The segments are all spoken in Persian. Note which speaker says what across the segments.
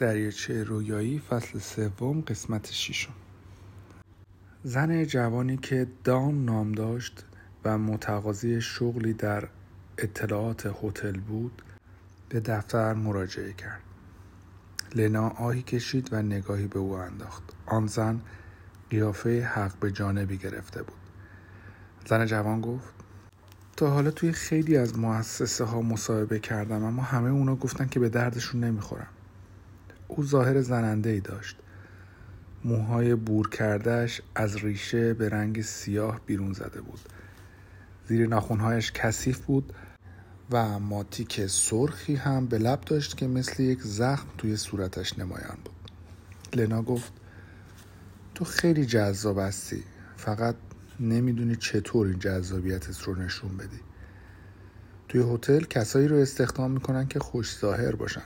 Speaker 1: دریاچه رویایی فصل سوم قسمت ششم. زن جوانی که دان نام داشت و متقاضی شغلی در اطلاعات هتل بود به دفتر مراجعه کرد. لنا آهی کشید و نگاهی به او انداخت. آن زن قیافه حق به جانبی گرفته بود. زن جوان گفت تا حالا توی خیلی از مؤسسه ها مصاحبه کردم اما همه اونا گفتن که به دردشون نمی‌خورم. او ظاهر زننده ای داشت. موهای بور کردهش از ریشه به رنگ سیاه بیرون زده بود. زیر ناخونهایش کثیف بود و ماتیک سرخی هم به لب داشت که مثل یک زخم توی صورتش نمایان بود. لنا گفت تو خیلی جذاب هستی. فقط نمی‌دونی چطور این جذابیتت رو نشون بدی. توی هتل کسایی رو استخدام می‌کنن که خوش ظاهر باشن.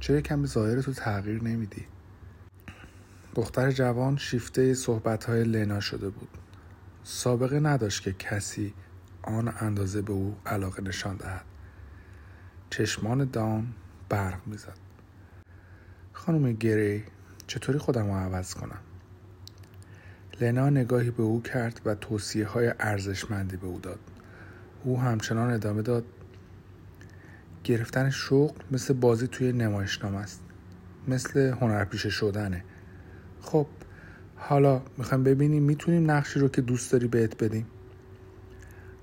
Speaker 1: چرا کمی ظاهر تو تغییر نمیدی؟ دختر جوان شیفته صحبت های لنا شده بود. سابقه نداشت که کسی آن اندازه به او علاقه نشان دهد. چشمان دان برق می‌زد. خانم گری چطوری خودم رو عوض کنم؟ لنا نگاهی به او کرد و توصیه های ارزشمندی به او داد. او همچنان ادامه داد گرفتن شغل مثل بازی توی نمایشنامه است. مثل هنرپیشه شدنه. خب حالا می‌خوایم ببینیم می‌تونیم نقشی رو که دوست داری بهت بدیم.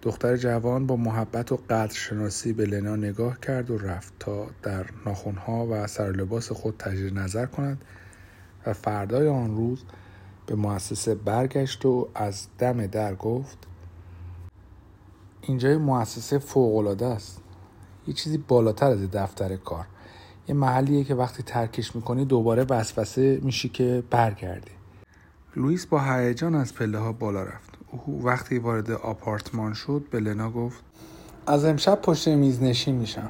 Speaker 1: دختر جوان با محبت و قدرشناسی به لنا نگاه کرد و رفت تا در ناخونها و سر لباس خود تجدید نظر کند و فردای آن روز به مؤسسه برگشت و از دم در گفت اینجا مؤسسه فوقالعاده است. یه چیزی بالاتر از دفتر کار. یه محلیه که وقتی ترکش می‌کنی دوباره وسوسه میشی که برگردی. لوئیس با هیجان از پله ها بالا رفت. او وقتی وارد آپارتمان شد به لنا گفت از امشب پشت میز نشین میشم.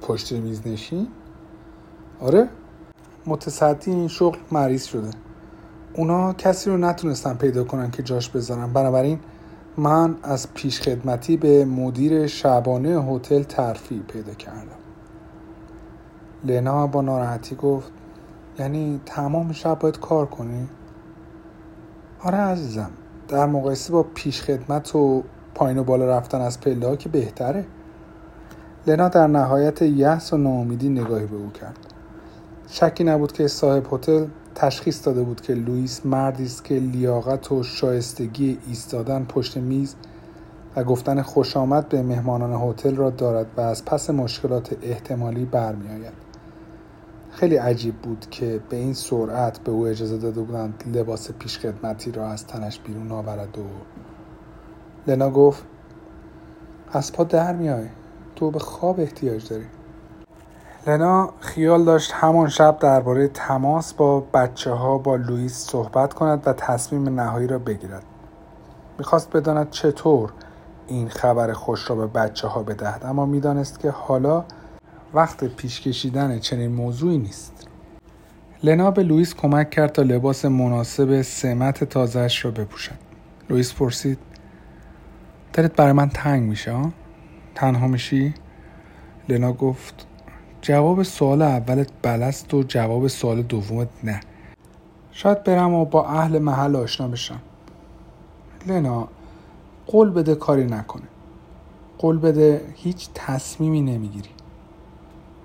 Speaker 1: پشت میز نشین؟ آره. متصدی این شغل مریض شده. اونا کسی رو نتونستن پیدا کنن که جاش بذارن. بنابراین من از پیشخدمتی به مدیر شبانه هتل ترفیع پیدا کردم. لنا با ناراحتی گفت یعنی تمام شب باید کار کنی؟ آره عزیزم در مقایسه با پیشخدمت و پایین و بالا رفتن از پله که بهتره. لنا در نهایت یحس و ناامیدی نگاهی به او کرد. شکی نبود که صاحب هتل تشخیص داده بود که لوئیس مردی است که لیاقت و شایستگی ایستادن پشت میز و گفتن خوش آمد به مهمانان هتل را دارد و از پس مشکلات احتمالی برمیآید. خیلی عجیب بود که به این سرعت به او اجازه داده بودند لباس پیشخدمتی را از تنش بیرون آورد و لنا گفت از پا در میای تو به خواب احتیاج داری. لنا خیال داشت همان شب درباره تماس با بچه ها با لوئیس صحبت کند و تصمیم نهایی را بگیرد می‌خواست بداند چطور این خبر خوش را به بچه ها بدهد اما می‌دانست که حالا وقت پیش کشیدن چنین موضوعی نیست لنا به لوئیس کمک کرد تا لباس مناسب سمت تازهش را بپوشد لوئیس پرسید دلت برای من تنگ میشه ها؟ تنها میشی؟ لنا گفت جواب سوال اولت بلست و جواب سوال دومت نه. شاید برم و با اهل محل آشنا بشم. لنا قول بده کاری نکنه. قول بده هیچ تصمیمی نمی‌گیری.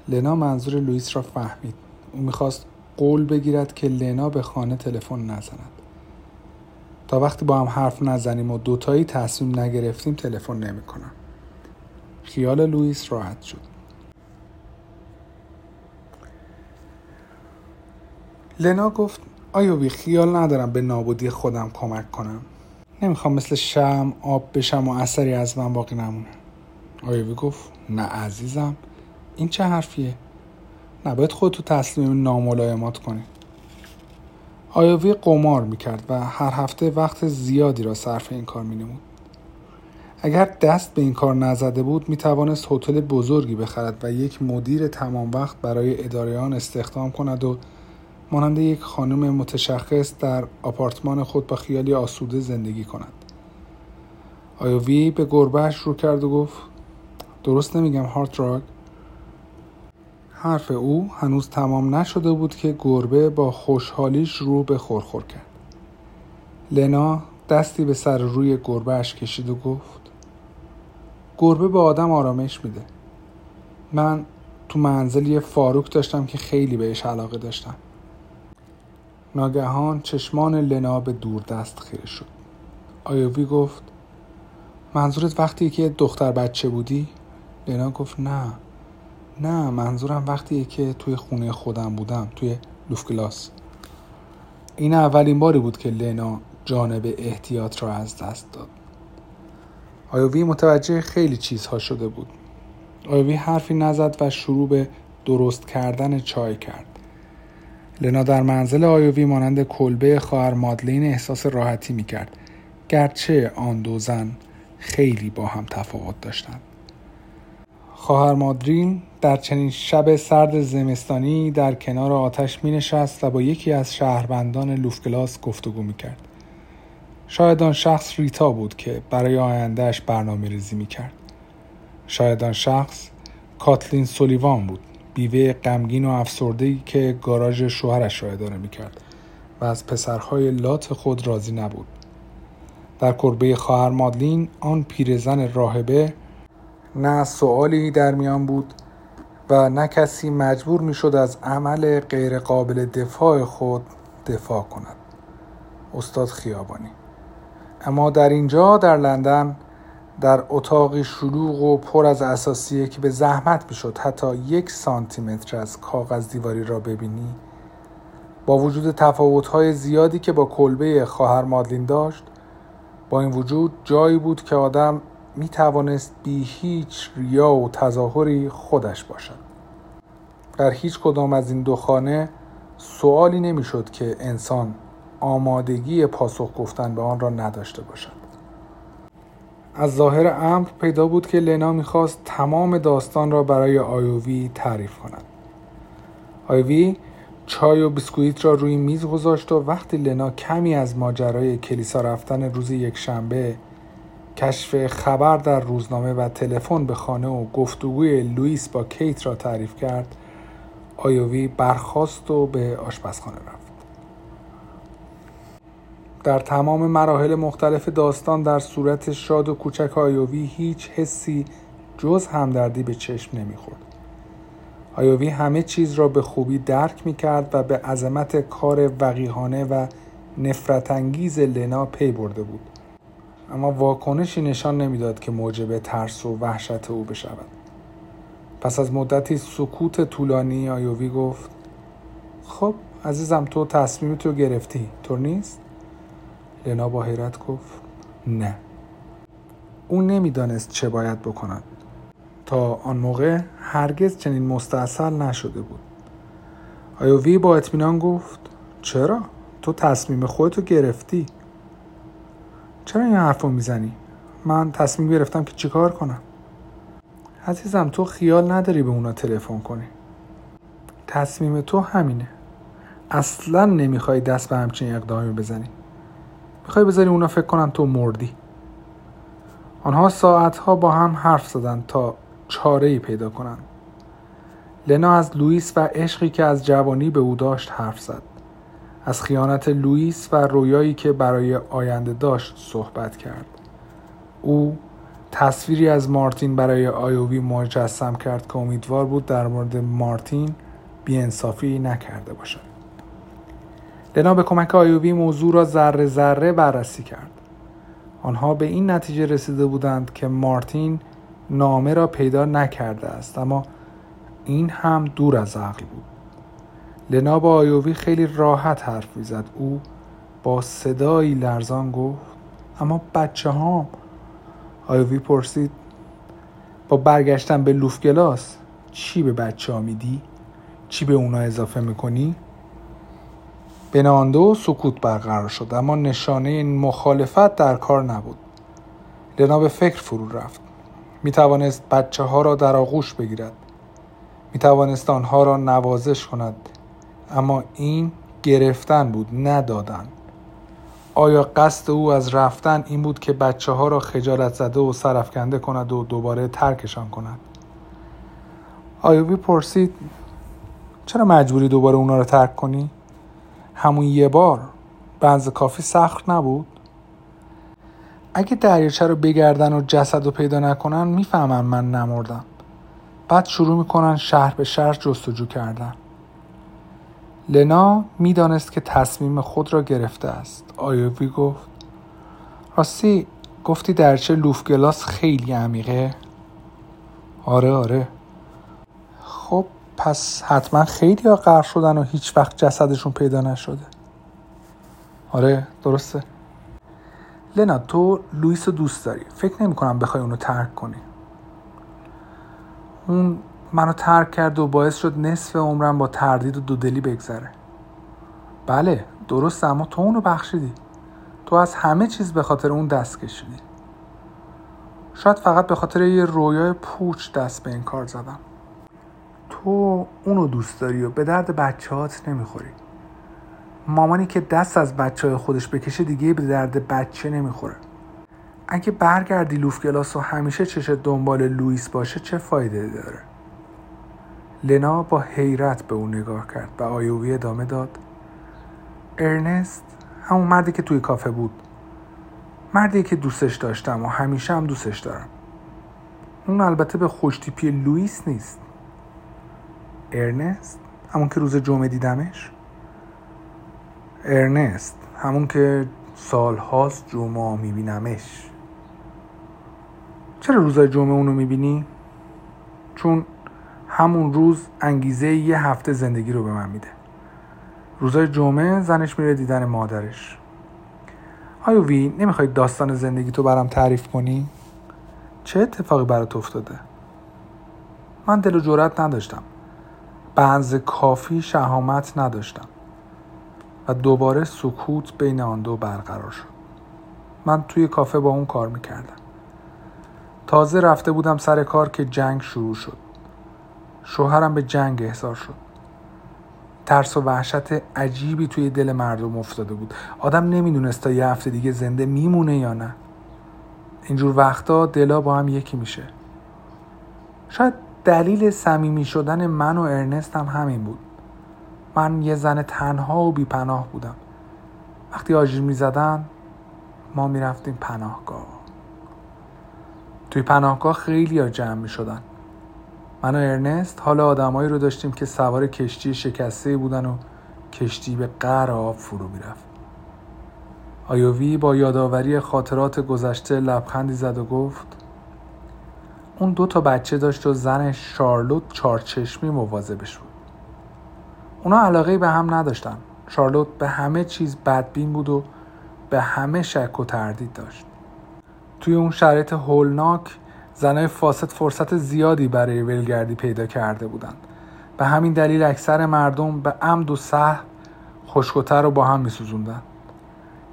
Speaker 1: لنا منظور لوئیس را فهمید. او می‌خواست قول بگیرد که لنا به خانه تلفن نزند. تا وقتی با هم حرف نزنیم و دوتایی تصمیم نگرفتیم تلفن نمی‌کنم خیال لوئیس راحت شد. لنا گفت آیا بی خیال ندارم به نابودی خودم کمک کنم؟ نمی‌خوام مثل شم آب بشم و اثری از من باقی نمونه. آیوی گفت نه عزیزم این چه حرفیه؟ نباید خودتو تسلیم ناملایمات کنی. آیوی قمار می‌کرد و هر هفته وقت زیادی را صرف این کار مینمود؟ اگر دست به این کار نزده بود می‌توانست هتل بزرگی بخرد و یک مدیر تمام وقت برای اداره آن استخدام کند و مانند یک خانم متشخص در آپارتمان خود با خیالی آسوده زندگی کند. آیوی به گربهش رو کرد و گفت درست نمیگم هارت راگ حرف او هنوز تمام نشده بود که گربه با خوشحالیش رو به خورخور کرد. لنا دستی به سر روی گربهش کشید و گفت گربه به آدم آرامش میده. من تو منزل یه فاروک داشتم که خیلی بهش علاقه داشتم. ناگهان چشمان لنا به دور دست خیره شد. آیوی گفت منظورت وقتی که دختر بچه بودی؟ لنا گفت نه. نه منظورم وقتی که توی خونه خودم بودم توی لوفگلاس این اولین باری بود که لنا جانب احتیاط را از دست داد. آیوی متوجه خیلی چیزها شده بود. آیوی حرفی نزد و شروع به درست کردن چای کرد. لنا در منزل آیوی مانند کلبه خواهر مادلین احساس راحتی می کرد گرچه آن دو زن خیلی با هم تفاوت داشتند خواهر مادرین در چنین شب سرد زمستانی در کنار آتش می نشست و با یکی از شهروندان لوفگلاس گفتگو می کرد. شاید آن شخص ریتا بود که برای آیندهش برنامه ریزی می کرد. شاید آن شخص کاتلین سولیوان بود بیوه غمگین و افسردهی که گاراژ شوهرش را اداره می کرد و از پسرهای لات خود راضی نبود. در کربه خواهر مادلین آن پیرزن راهبه نه سوالی در میان بود و نه کسی مجبور می شد از عمل غیرقابل دفاع خود دفاع کند استاد خیابانی اما در اینجا در لندن در اتاقی شلوغ و پر از اساسیه که به زحمت می‌شد حتی یک سانتیمتر از کاغذ دیواری را ببینی با وجود تفاوت‌های زیادی که با کلبه خواهر مادلین داشت با این وجود جایی بود که آدم می توانست بی هیچ ریا و تظاهری خودش باشد. در هیچ کدام از این دو خانه سوالی نمی‌شد که انسان آمادگی پاسخ گفتن به آن را نداشته باشد. از ظاهر امر پیدا بود که لنا می‌خواست تمام داستان را برای آیووی تعریف کند. آیوی چای و بیسکویت را روی میز گذاشت و وقتی لنا کمی از ماجرای کلیسا رفتن روز یک شنبه کشف خبر در روزنامه و تلفن به خانه و گفتگوی لوئیس با کیت را تعریف کرد آیوی برخاست و به آشپزخانه رفت. در تمام مراحل مختلف داستان در صورت شاد و کوچک آیوی هیچ حسی جز همدردی به چشم نمی‌خورد. آیوی همه چیز را به خوبی درک می کرد و به عظمت کار وقیهانه و نفرت انگیز لنا پی برده بود. اما واکنشی نشان نمی‌داد که موجب ترس و وحشت او بشود. پس از مدتی سکوت طولانی آیوی گفت خب عزیزم تو تصمیم تو گرفتی طور نیست؟ لنا با حیرت گفت نه. او نمی‌دانست چه باید بکند. تا آن موقع هرگز چنین مستاصل نشده بود. آیوی با اطمینان گفت چرا؟ تو تصمیم خودتو گرفتی. چرا این حرف می‌زنی؟ من تصمیم گرفتم که چیکار کنم؟ عزیزم تو خیال نداری به اونا تلفن کنی. تصمیم تو همینه. اصلا نمی‌خوای دست به همچین اقدامی بزنی. می‌خوای بذاری اونا فکر کنن تو مردی. آنها ساعتها با هم حرف زدند تا چاره ای پیدا کنند لنا از لوئیس و عشقی که از جوانی به او داشت حرف زد. از خیانت لوئیس و رویایی که برای آینده داشت صحبت کرد. او تصویری از مارتین برای آیووی مجسم کرد که امیدوار بود در مورد مارتین بیانصافی نکرده باشد. لنا به کمک آیووی موضوع را ذره ذره بررسی کرد آنها به این نتیجه رسیده بودند که مارتین نامه را پیدا نکرده است اما این هم دور از عقل بود لنا با آیووی خیلی راحت حرف می‌زد او با صدایی لرزان گفت اما بچه ها آیووی پرسید با برگشتن به لوفگلاس چی به بچه ها میدی؟ چی به اونا اضافه می‌کنی؟ و سکوت برقرار شد اما نشانه مخالفت در کار نبود. لنا به فکر فرو رفت. می توانست بچه ها را در آغوش بگیرد. می توانست آنها را نوازش کند. اما این گرفتن بود ندادن آیا قصد او از رفتن این بود که بچه ها را خجالت زده و سرفکنده کند و دوباره ترکشان کند؟ آیوبی پرسید چرا مجبوری دوباره اونا رو ترک کنی؟ همون یه بار بنز کافی سخت نبود؟ اگه دریاچه رو بگردن و جسد رو پیدا نکنن می‌فهمن من نمردم. بعد شروع می‌کنن شهر به شهر جستجو کردن. لنا می‌دانست که تصمیم خود را گرفته است. آیوی گفت راستی گفتی درچه لوفگلاس خیلی عمیقه؟ آره آره. خب پس حتما خیلی ها غرق شدن و هیچ وقت جسدشون پیدا نشده. آره درسته. لنا تو لوئیس رو دوست داری. فکر نمی کنم بخوای اونو ترک کنی. اون منو ترک کرد و باعث شد نصف عمرم با تردید و دودلی بگذره. بله درست اما تو اونو بخشیدی. تو از همه چیز به خاطر اون دست کشیدی. شاید فقط به خاطر یه رویای پوچ دست به این کار زدم. تو اونو دوست داری و به درد بچه هات نمی‌خوری. مامانی که دست از بچه های خودش بکشه دیگه به درد بچه نمی‌خوره. اگه برگردی لوفگلاس و همیشه چش دنبال لوئیس باشه چه فایده داره؟ لنا با حیرت به اون نگاه کرد و آیوی ادامه داد. ارنست همون مردی که توی کافه بود. مردی که دوستش داشتم و همیشه هم دوستش دارم. اون البته به خوشتیپی لوئیس نیست. ارنست همون که روز جمعه دیدمش ارنست همون که سالهاست جمعه میبینمش چرا روزای جمعه اونو می‌بینی؟ چون همون روز انگیزه یه هفته زندگی رو به من میده روزای جمعه زنش میره دیدن مادرش وی نمی‌خوای داستان زندگی تو برام تعریف کنی؟ چه اتفاقی برات افتاده؟ من دل و جرات نداشتم بنز کافی شهامت نداشتم و دوباره سکوت بین آن دو برقرار شد. من توی کافه با اون کار می‌کردم. تازه رفته بودم سر کار که جنگ شروع شد. شوهرم به جنگ احضار شد. ترس و وحشت عجیبی توی دل مردم افتاده بود. آدم نمی‌دونست تا یه هفته دیگه زنده میمونه یا نه. اینجور وقتا دلا با هم یکی میشه. شاید دلیل صمیمی شدن من و ارنست هم همین بود. من یه زن تنها و بیپناه بودم. وقتی آژیر می‌زدن ما می‌رفتیم پناهگاه. توی پناهگاه خیلی ها جمع می شدن من و ارنست حال آدمایی رو داشتیم که سوار کشتی شکسته بودن و کشتی به قر آب فرو می‌رفت. آیوی با یادآوری خاطرات گذشته لبخندی زد و گفت اون دو تا بچه داشت و زن شارلوت چارچشمی مواظبش بود. اونا علاقه به هم نداشتن. شارلوت به همه چیز بدبین بود و به همه شک و تردید داشت. توی اون شرایط هولناک زنای فاسد فرصت زیادی برای ولگردی پیدا کرده بودند. به همین دلیل اکثر مردم به عمد و صح خوشگوتر رو با هم میسوزوندن.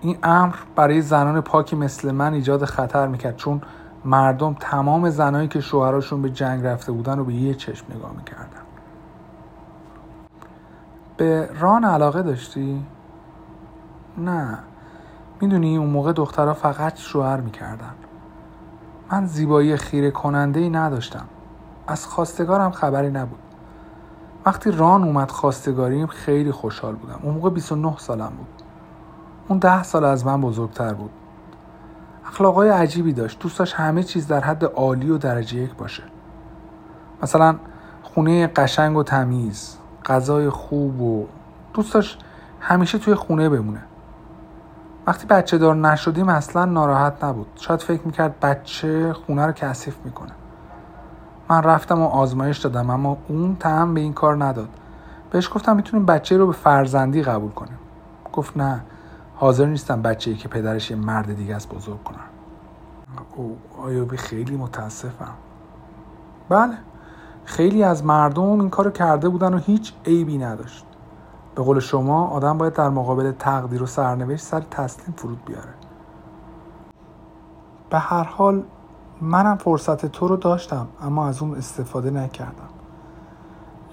Speaker 1: این امر برای زنان پاکی مثل من ایجاد خطر می‌کرد چون مردم تمام زنایی که شوهراشون به جنگ رفته بودن رو به یه چشم نگاه می‌کردن. به ران علاقه داشتی؟ نه. می‌دونی اون موقع دخترها فقط شوهر می‌کردن. من زیبایی خیره کننده ای نداشتم. از خواستگارم خبری نبود. وقتی ران اومد خواستگاریم خیلی خوشحال بودم. اون موقع 29 سالم بود. اون ده سال از من بزرگتر بود. اخلاقای عجیبی داشت. دوست داشت همه چیز در حد عالی و درجه یک باشه. مثلا خونه قشنگ و تمیز غذای خوب و دوست داشت همیشه توی خونه بمونه. وقتی بچه دار نشدیم اصلا ناراحت نبود. شاید فکر می‌کرد بچه خونه رو کثیف می‌کنه. من رفتم و آزمایش دادم اما اون تهم به این کار نداد. بهش گفتم می‌تونیم بچه رو به فرزندی قبول کنیم. گفت نه. حاضر نیستم بچه ای که پدرش یه مرد دیگه است بزرگ کنم او آیوبی خیلی متاسفم. بله خیلی از مردم این کارو کرده بودن و هیچ عیبی نداشت. به قول شما آدم باید در مقابل تقدیر و سرنوشت سر تسلیم فرود بیاره. به هر حال منم فرصت تو رو داشتم اما از اون استفاده نکردم.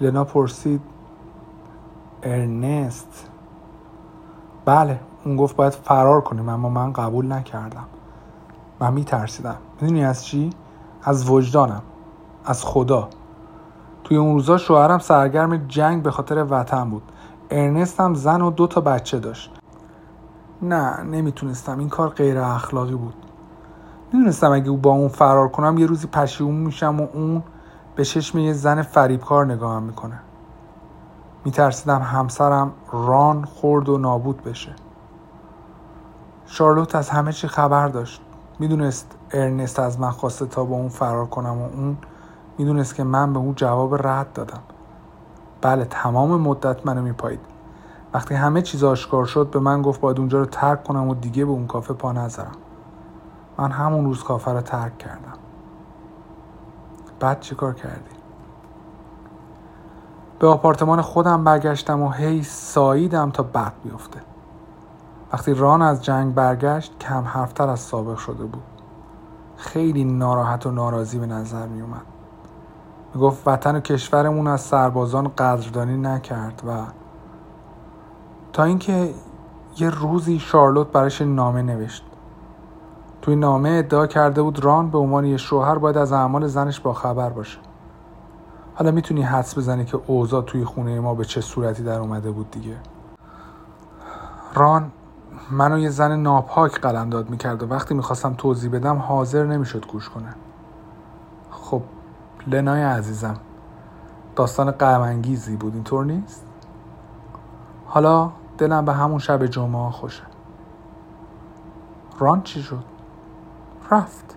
Speaker 1: لنا پرسید ارنست؟ بله اون گفت باید فرار کنیم اما من قبول نکردم. من میترسیدم. می‌دونی از چی؟ از وجدانم. از خدا. توی اون روزا شوهرم سرگرم جنگ به خاطر وطن بود. ارنست هم زن و دو تا بچه داشت. نه نمی‌تونستم. این کار غیر اخلاقی بود. می‌دونستم اگه او با اون فرار کنم یه روزی پشیمون میشم و اون به چشم یه زن فریبکار نگاهم می‌کنه. میترسیدم همسرم ران خورد و نابود بشه. شارلوت از همه چی خبر داشت. می‌دونست ارنست از من خواسته تا با اون فرار کنم و اون می‌دونست که من به اون جواب رد دادم. بله تمام مدت منو میپایید. وقتی همه چیز آشکار شد به من گفت باید اونجا رو ترک کنم و دیگه به اون کافه پا نذارم. من همون روز کافه رو ترک کردم. بعد چی کار کردی؟ به آپارتمان خودم برگشتم و هی ساییدم تا برق بیفته. وقتی ران از جنگ برگشت کم حرفتر از سابق شده بود. خیلی ناراحت و ناراضی به نظر می اومد می گفت وطن و کشورمون از سربازان قدردانی نکرد و تا اینکه یه روزی شارلوت براش نامه نوشت. توی نامه ادعا کرده بود ران به عنوان یه شوهر باید از اعمال زنش با خبر باشه. حالا می‌تونی حدس بزنی که اوضاع توی خونه ما به چه صورتی در اومده بود دیگه. ران منو یه زن ناپاک قلمداد می‌کرد و وقتی می‌خواستم توضیح بدم حاضر نمی‌شد گوش کنه. خب لنای عزیزم داستان قرمانگیزی بود اینطور نیست؟ حالا دلم به همون شب جمعه خوشه. ران چی شد؟ رفت.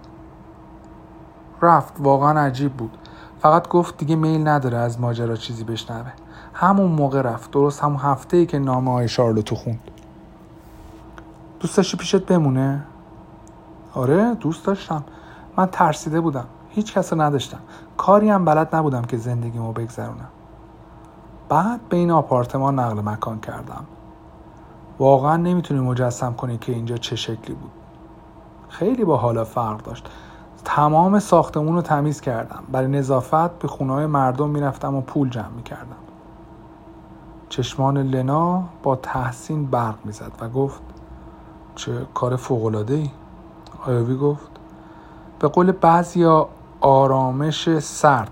Speaker 1: رفت واقعا عجیب بود. فقط گفت دیگه میل نداره از ماجرا چیزی بشنوه. همون موقع رفت درست همون هفته ای که نامه های شارلوتو خوند. دوست داشتی پیشت بمونه؟ آره دوست داشتم. من ترسیده بودم. هیچ کس رو نداشتم. کاری هم بلد نبودم که زندگیمو بگذرونم. بعد به این آپارتمان نقل مکان کردم. واقعا نمی‌تونی مجسم کنی که اینجا چه شکلی بود. خیلی با حالا فرق داشت. تمام ساختمون رو تمیز کردم. برای نظافت به خونه مردم می‌رفتم و پول جمع می‌کردم. چشمان لنا با تحسین برق می‌زد و گفت چه کار فوقلاده ای آیوی گفت به قول بعضیا آرامش سرد.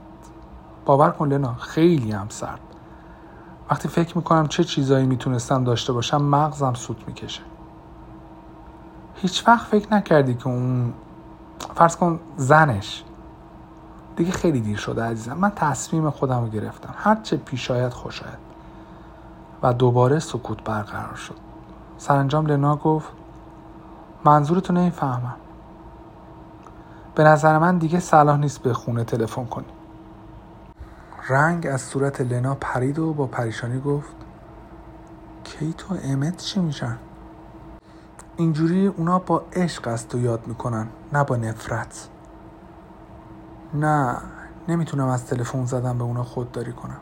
Speaker 1: باور کن لنا خیلی هم سرد. وقتی فکر می‌کنم چه چیزایی می‌تونستم داشته باشم مغزم سوت می‌کشه. هیچ وقت فکر نکردی که اون فرض کن زنش. دیگه خیلی دیر شده عزیزم. من تصمیم خودم رو گرفتم. هر چه پیش آید خوش آید. و دوباره سکوت برقرار شد. سرانجام لنا گفت منظورتو نمی‌فهمم. به نظر من دیگه صلاح نیست به خونه تلفن کنی. رنگ از صورت لنا پرید و با پریشانی گفت کی تو امت چی میشن؟ اینجوری اونا با عشق از تو یاد می‌کنن نه با نفرت. نه نمی‌تونم از تلفن زدن به اونا خودداری کنم.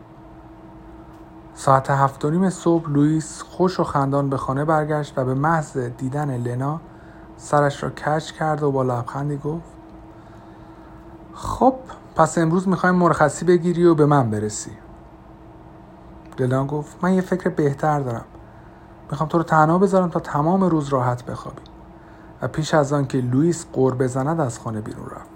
Speaker 1: ساعت هفت نیم صبح لوئیس خوش و خندان به خانه برگشت و به محض دیدن لنا سرش را کش کرد و با لبخندی گفت خب پس امروز می‌خوایم مرخصی بگیری و به من برسی. لنا گفت من یه فکر بهتر دارم. می‌خوام تو رو تنها بذارم تا تمام روز راحت بخوابی. و پیش از آن که لوئیس قور بزند از خانه بیرون رفت.